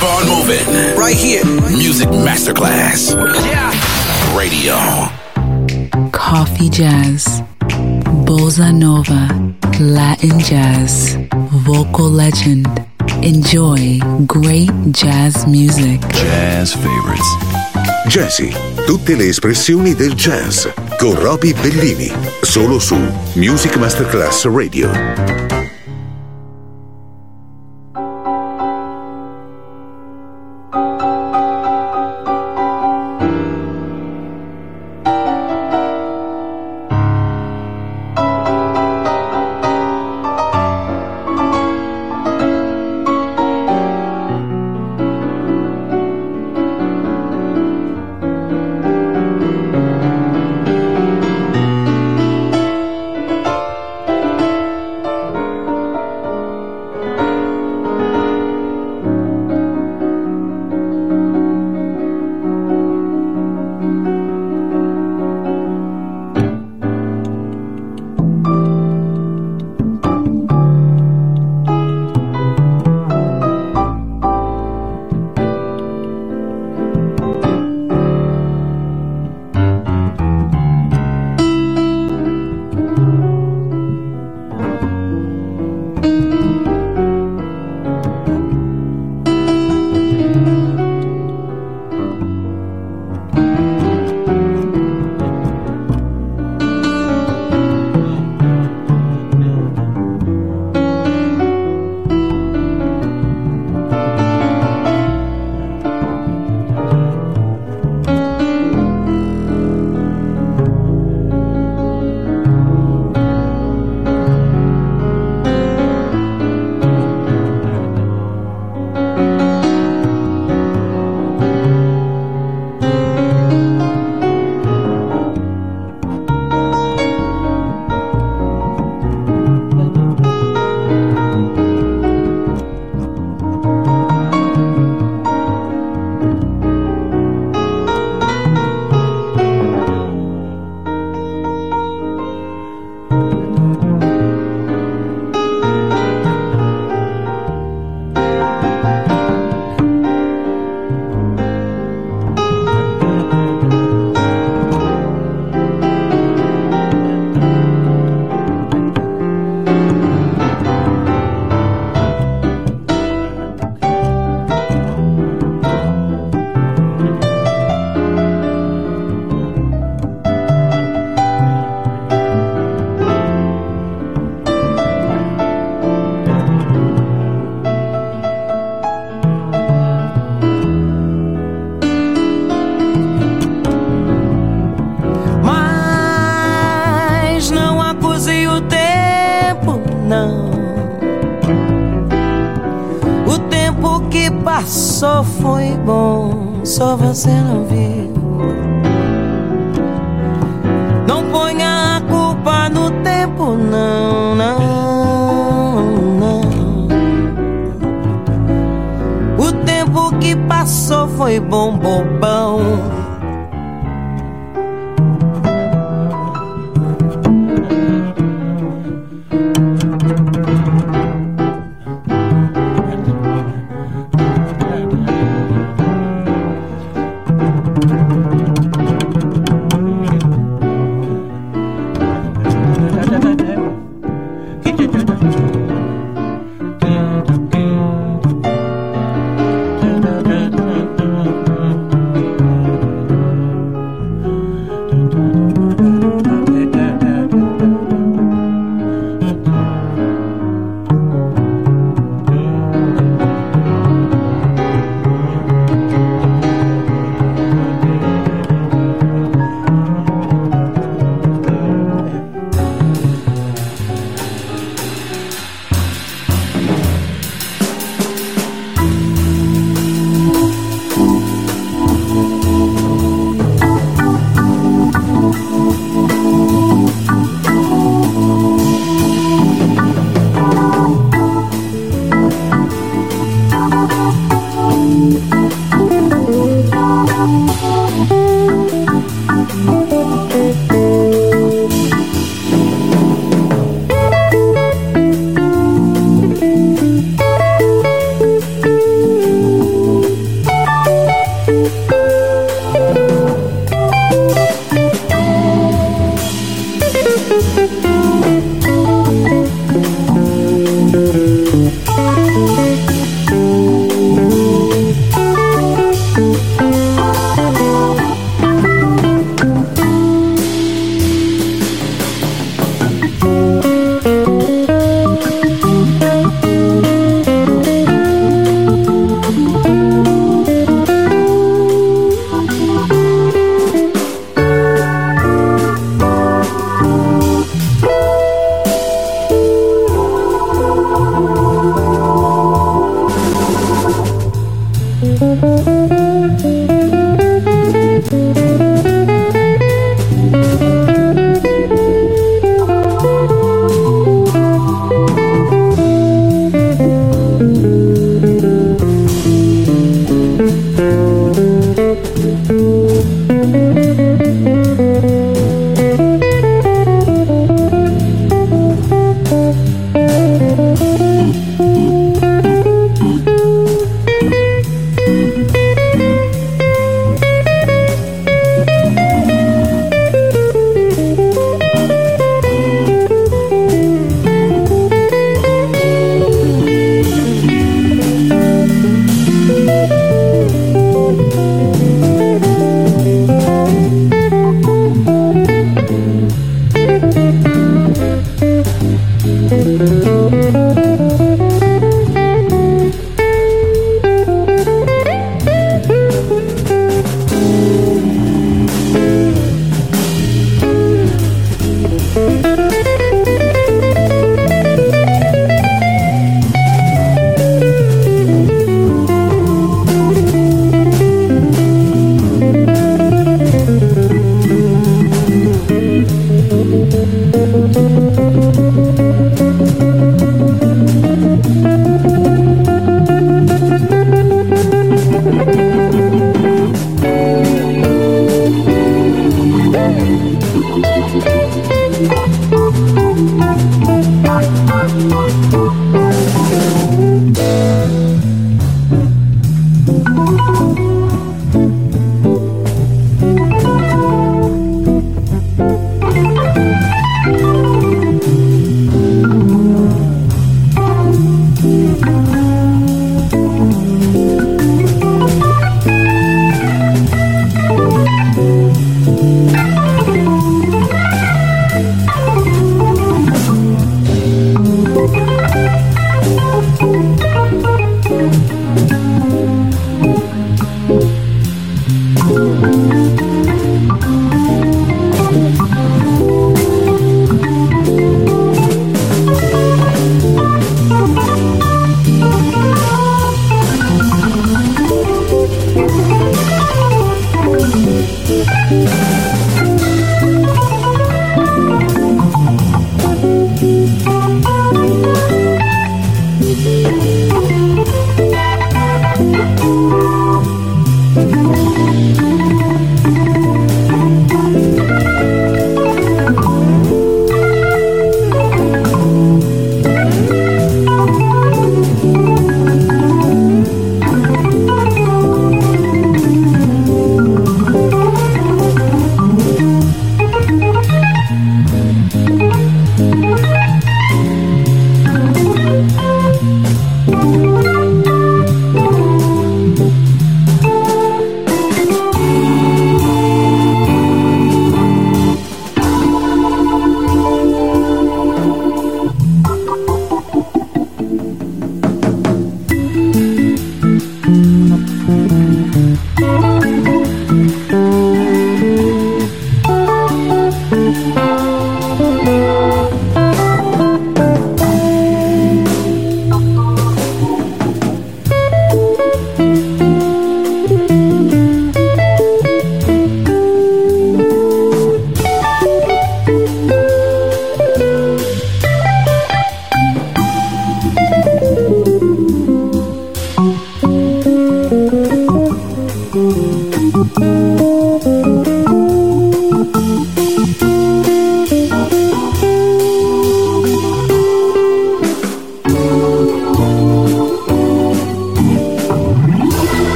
Keep on moving. Right here. Music Masterclass. Yeah. Radio. Coffee Jazz. Bossa Nova. Latin Jazz. Vocal Legend. Enjoy great jazz music. Jazz favorites. Jazzy, tutte le espressioni del jazz con Roby Bellini, solo su Music Masterclass Radio.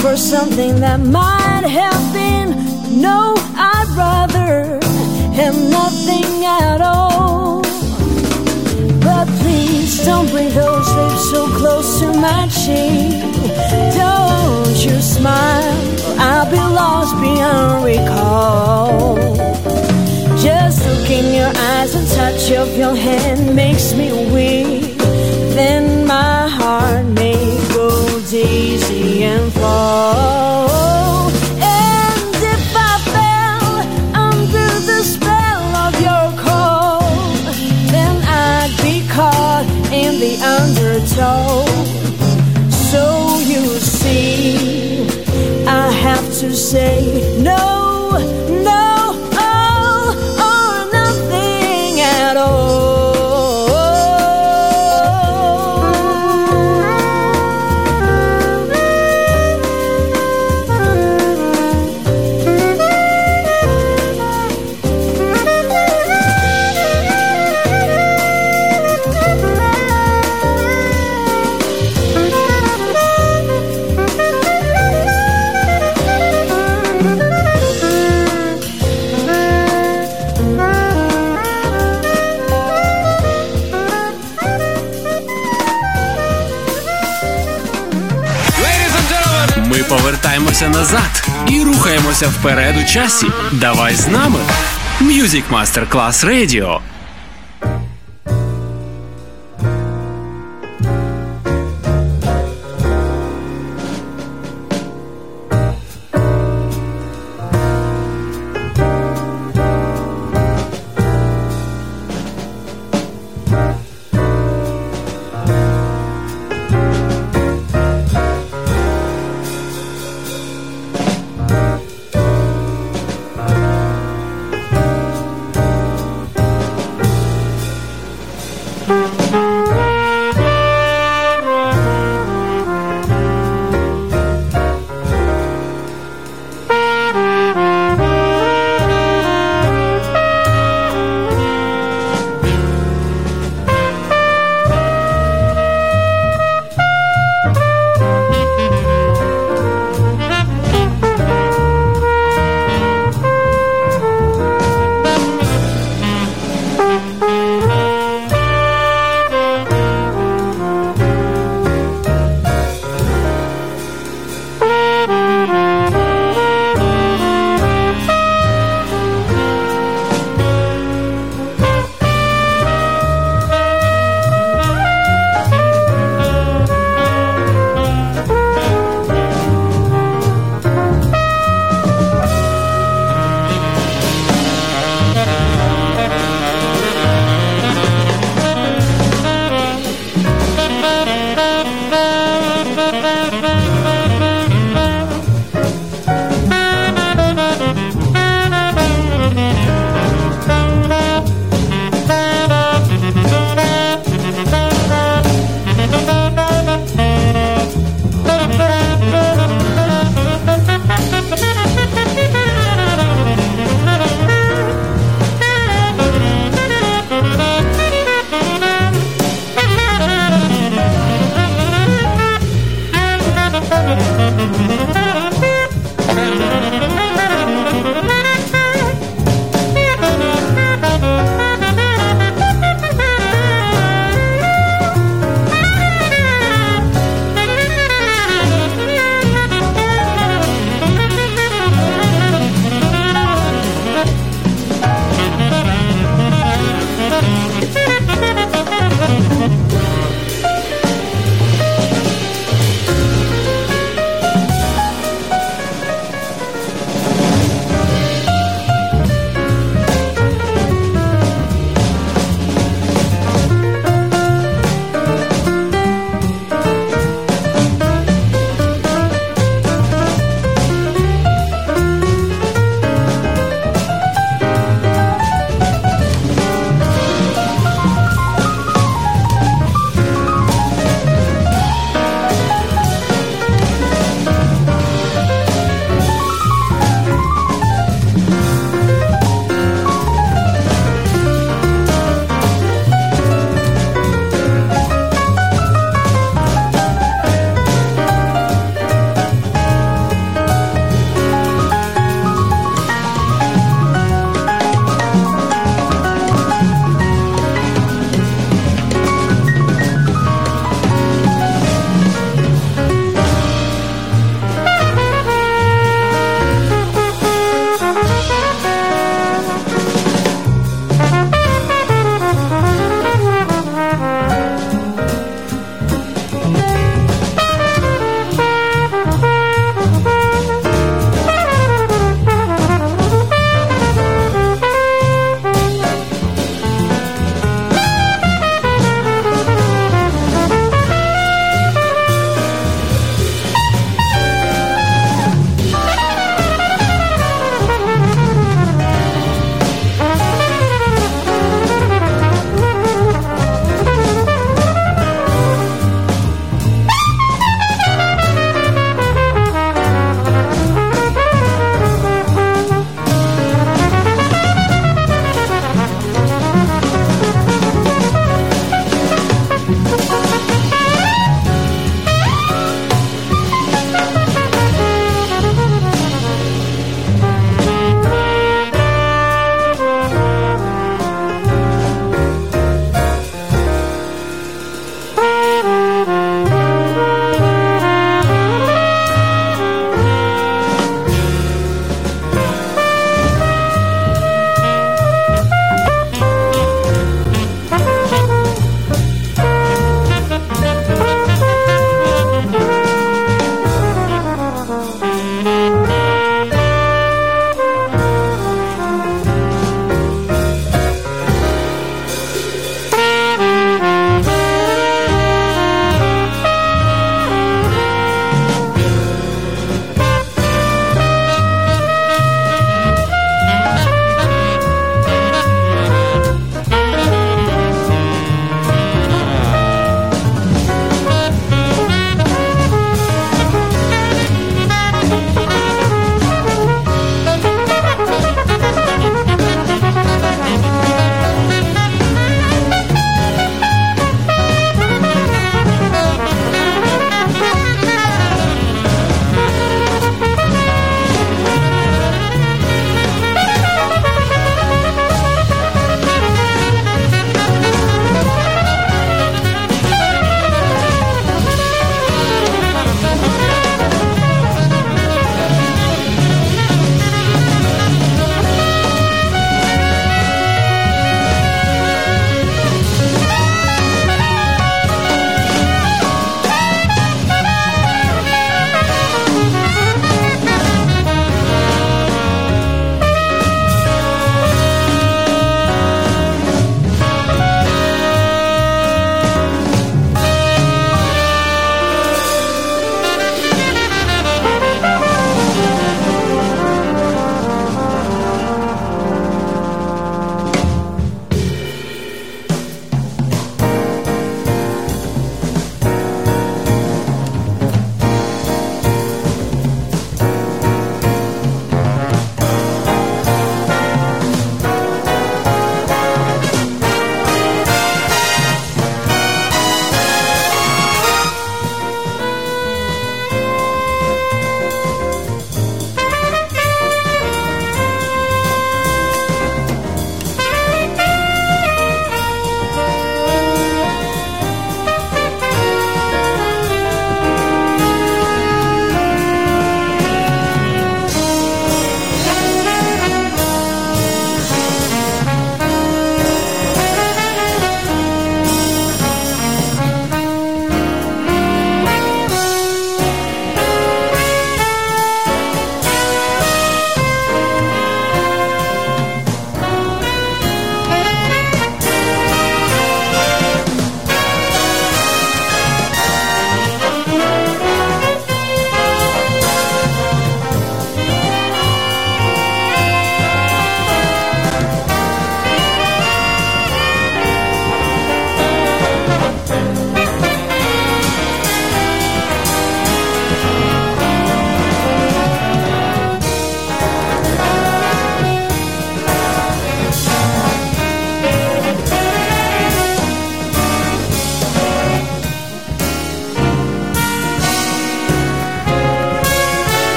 for something that might have been. No, I'd rather have nothing at all. But please don't bring those lips so close to my cheek. Don't you smile, I'll be lost beyond recall. Just look in your eyes and touch of your hand makes me weak. Then my Love. Назад і рухаємося вперед у часі. Давай з нами. Music Masterclass Radio. Thank you.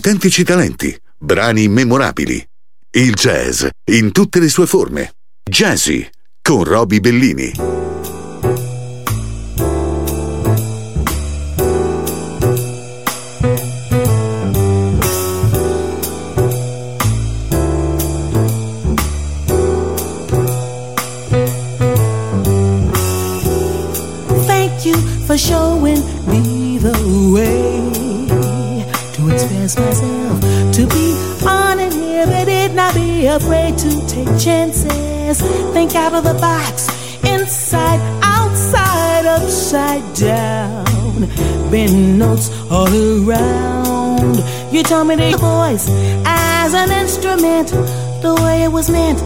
Autentici talenti, brani memorabili. Il jazz in tutte le sue forme. Jazzy con Roby Bellini. for showing me the way myself, to be uninhibited, not be afraid to take chances. Think out of the box, inside, outside, upside down. Bend notes all around. You told me the voice as an instrument, the way it was meant,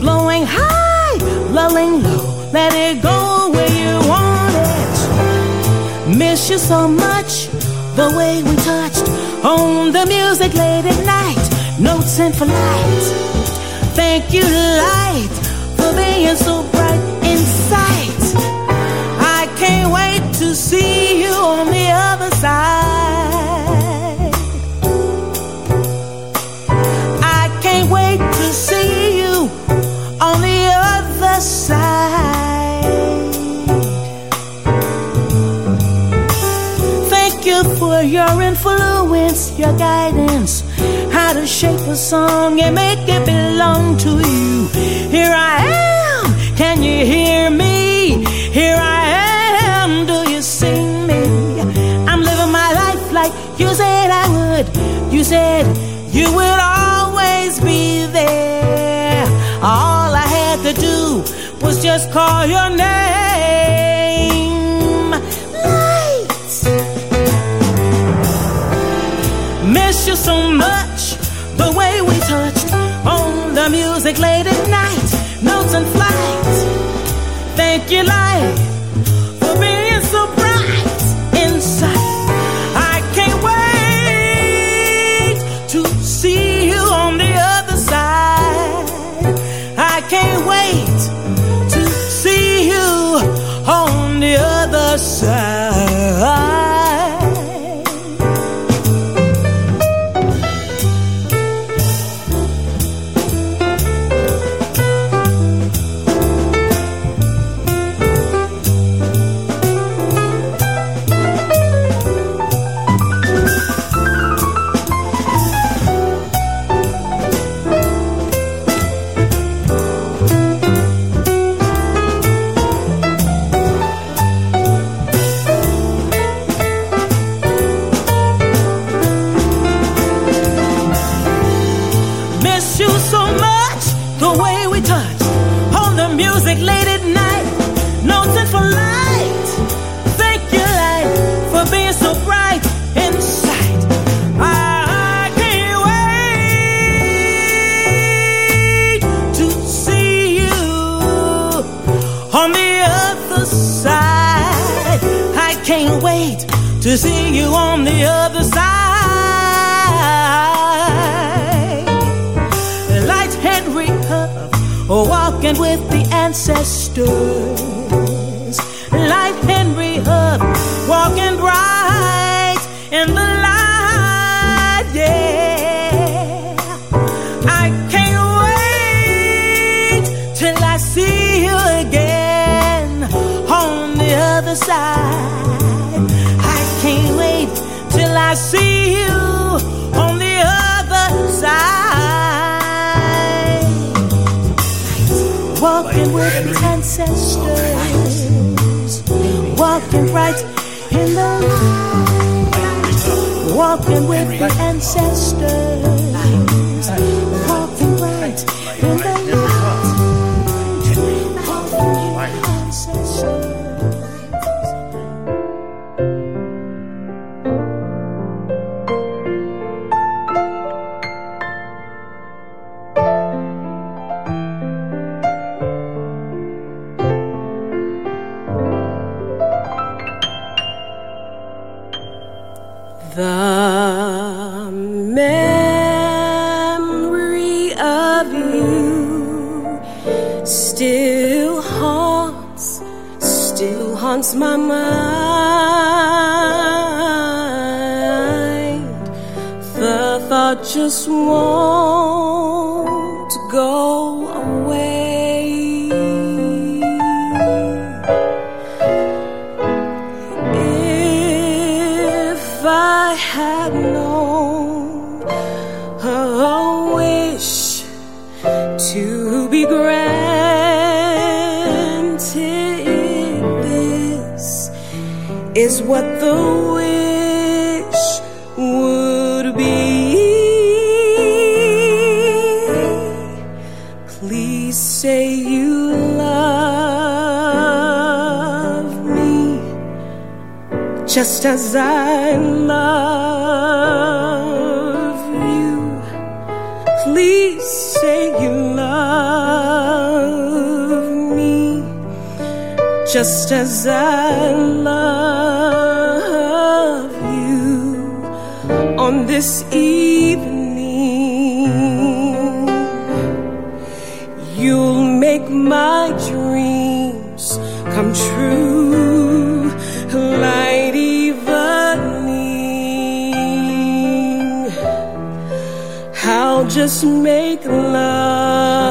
blowing high, lulling low. Let it go where you want it. Miss you so much, the way we touched on the music late at night. Notes in for light. Thank you, light, for being so bright in sight. I can't wait to see you on the other side. Your guidance, how to shape a song and make it belong to you. Here I am, can you hear me? Here I am, do you see me? I'm living my life like you said I would. You said you would always be there. All I had to do was just call your name. Late at night, walking right in the light. Walking with the ancestors, walking right in the my as I love you on this evening, you'll make my dreams come true. Light evening, I'll just make love.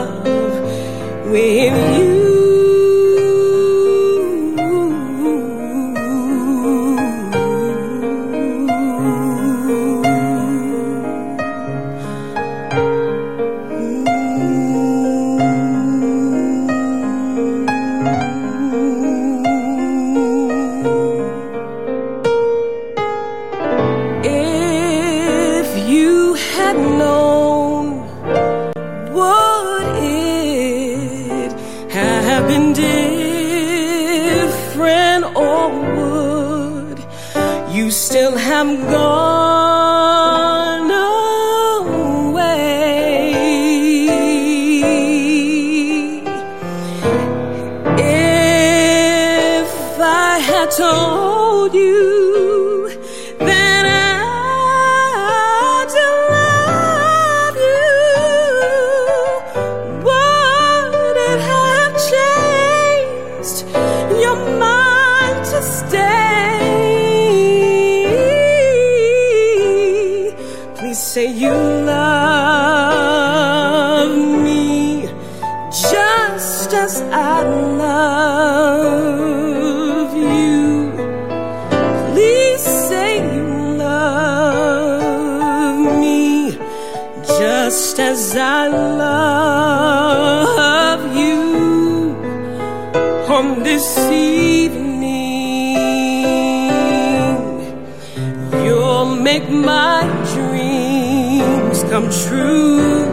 come true,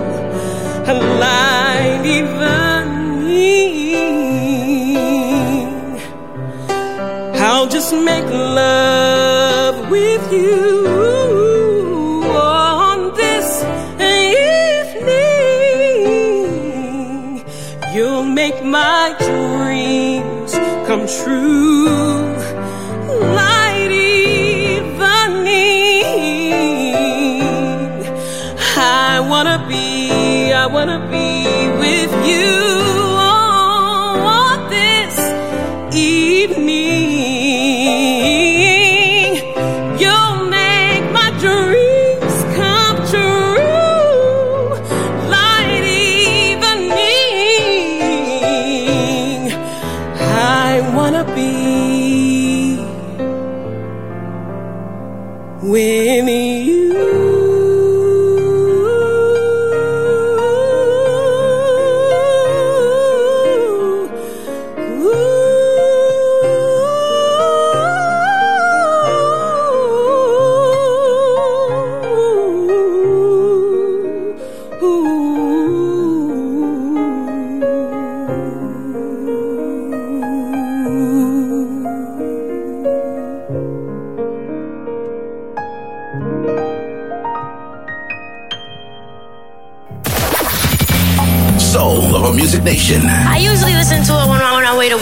aligned even. I'll just make love with you on this evening. You'll make my dreams come true.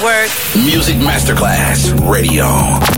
work. Music Masterclass Radio.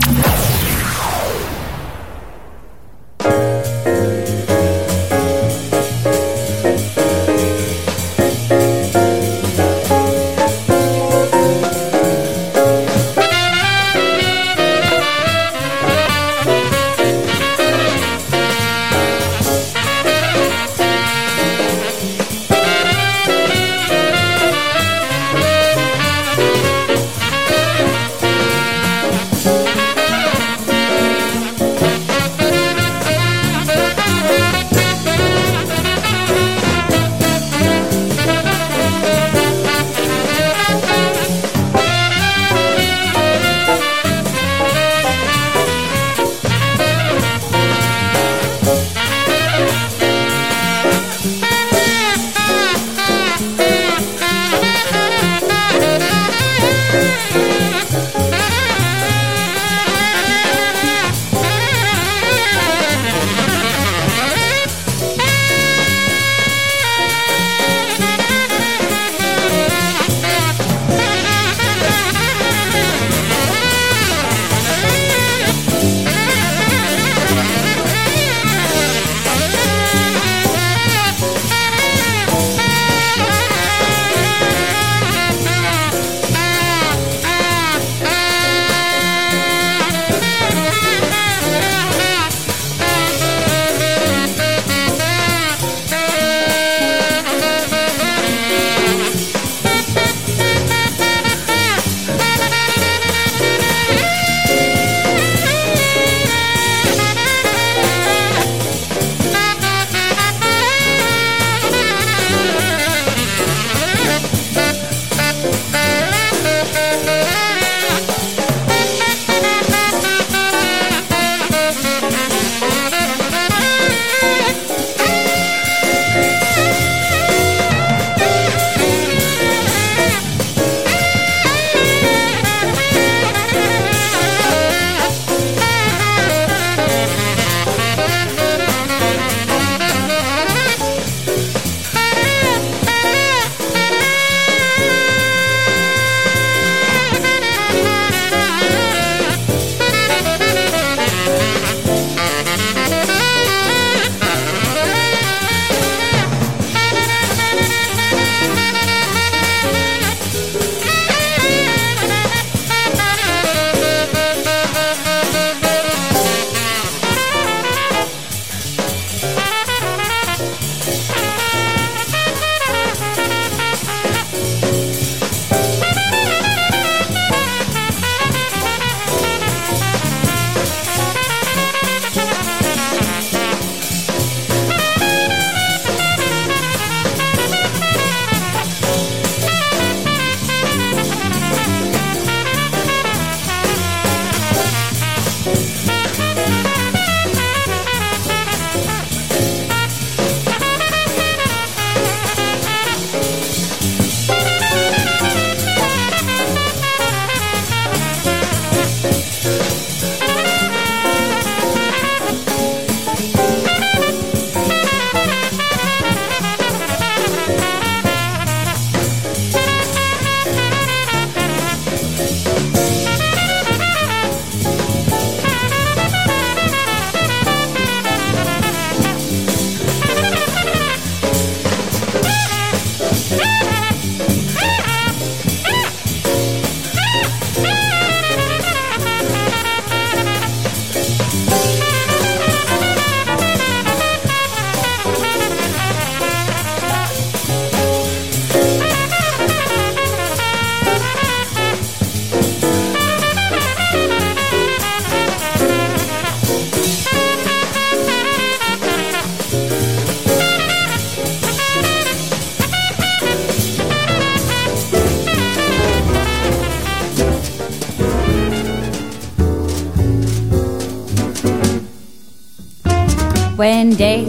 When day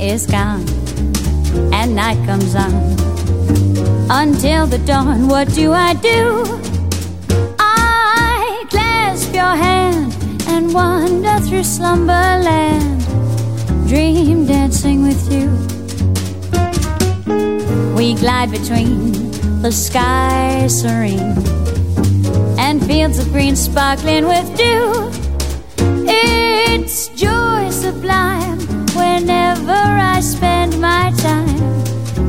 is gone and night comes on. Until the dawn, what do I do? I clasp your hand and wander through slumberland, dream dancing with you. We glide between the sky serene and fields of green sparkling with dew. It's joy sublime whenever I spend my time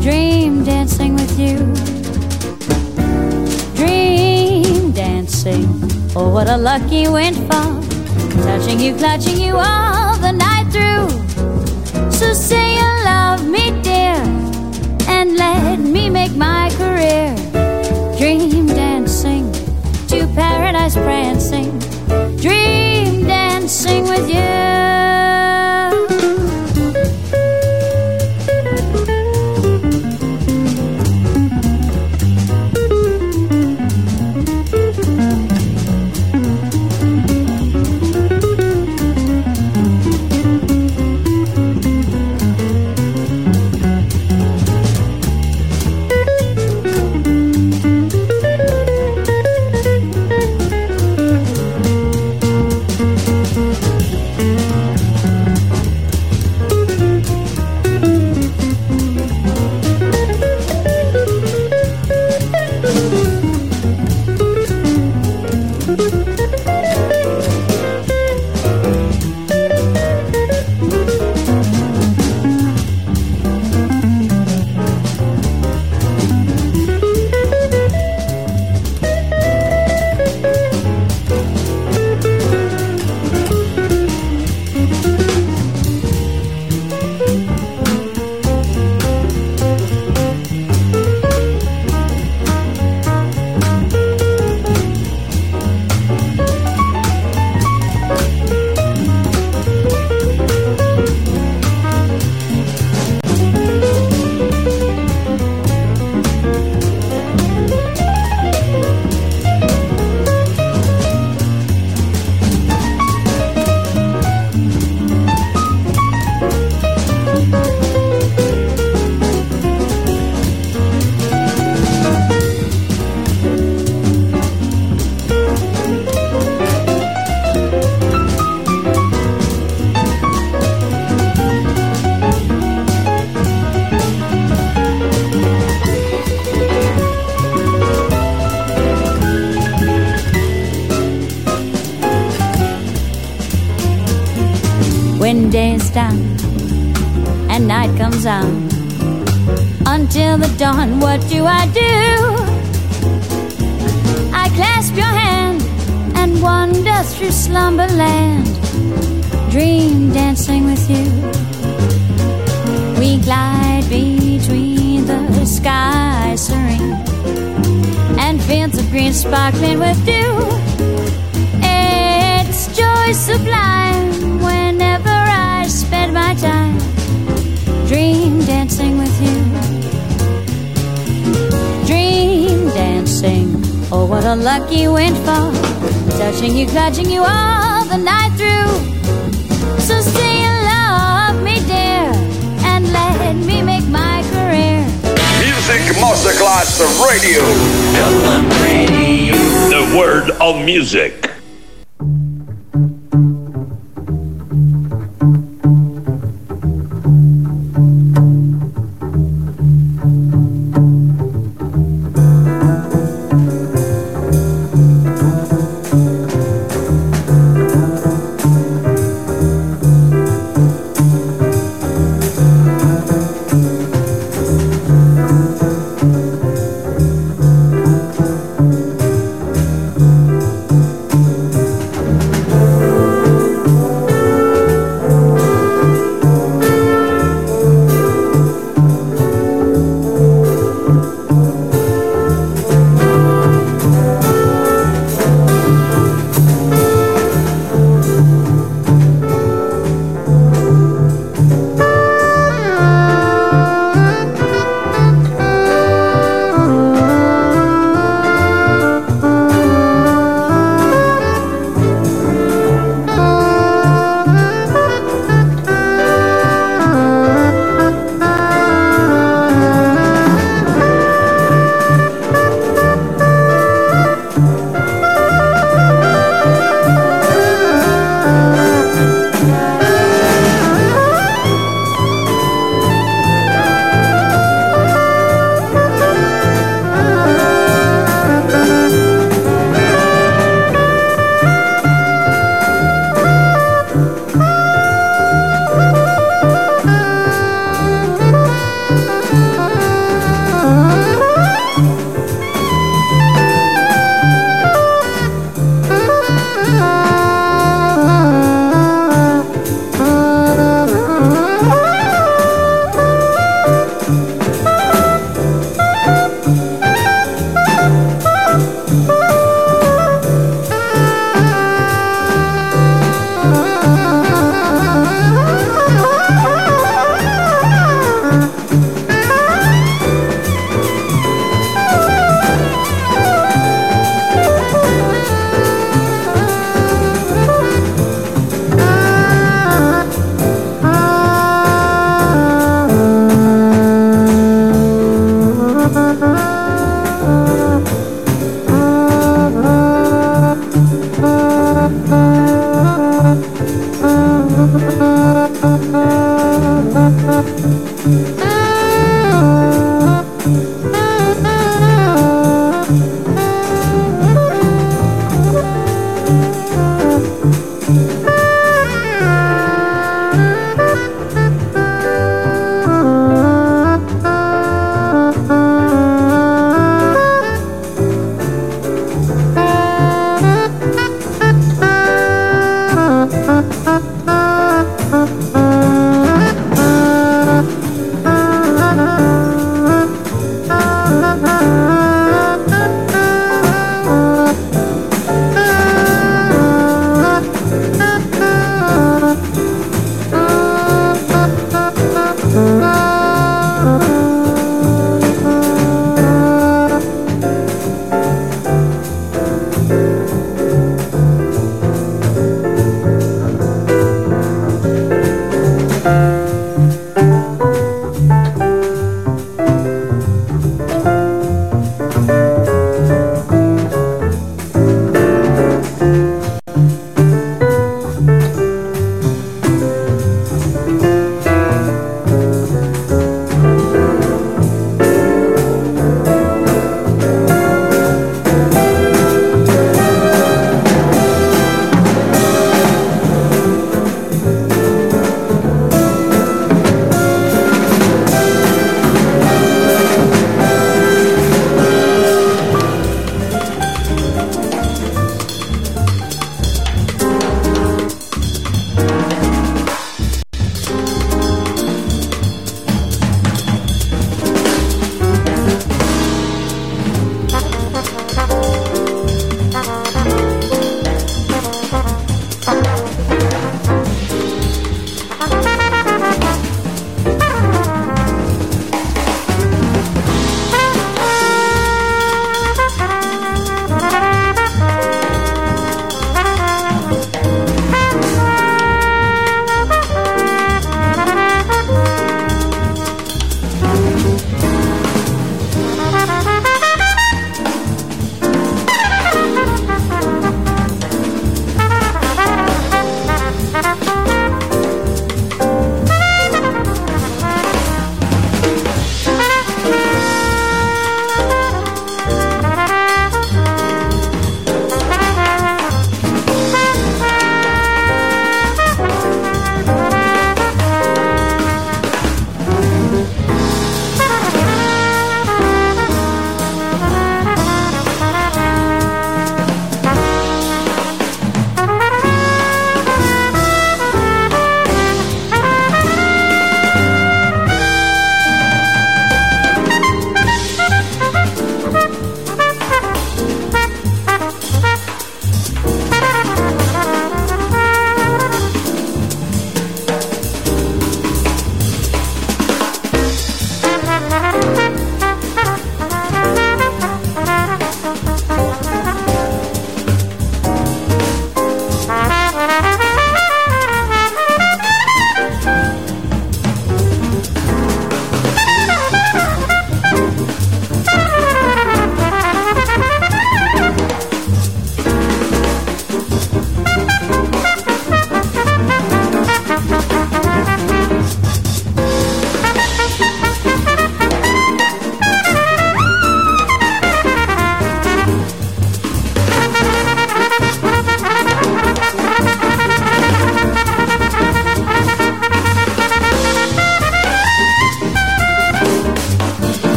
dream dancing with you. Dream dancing, oh, what a lucky windfall. Touching you, clutching you all the night through. So say you love me, dear, and let me make my career. Dream dancing to paradise prancing. Dream dancing with you. Slumberland, dream dancing with you. We glide between the sky serene and fields of green sparkling with dew. It's joy sublime whenever I spend my time dream dancing with you. Dream dancing, oh, what a lucky windfall. Touching you, clutching you all the night through. So say you love me, dear, and let me make my career. Music Masterclass Radio. The word of music.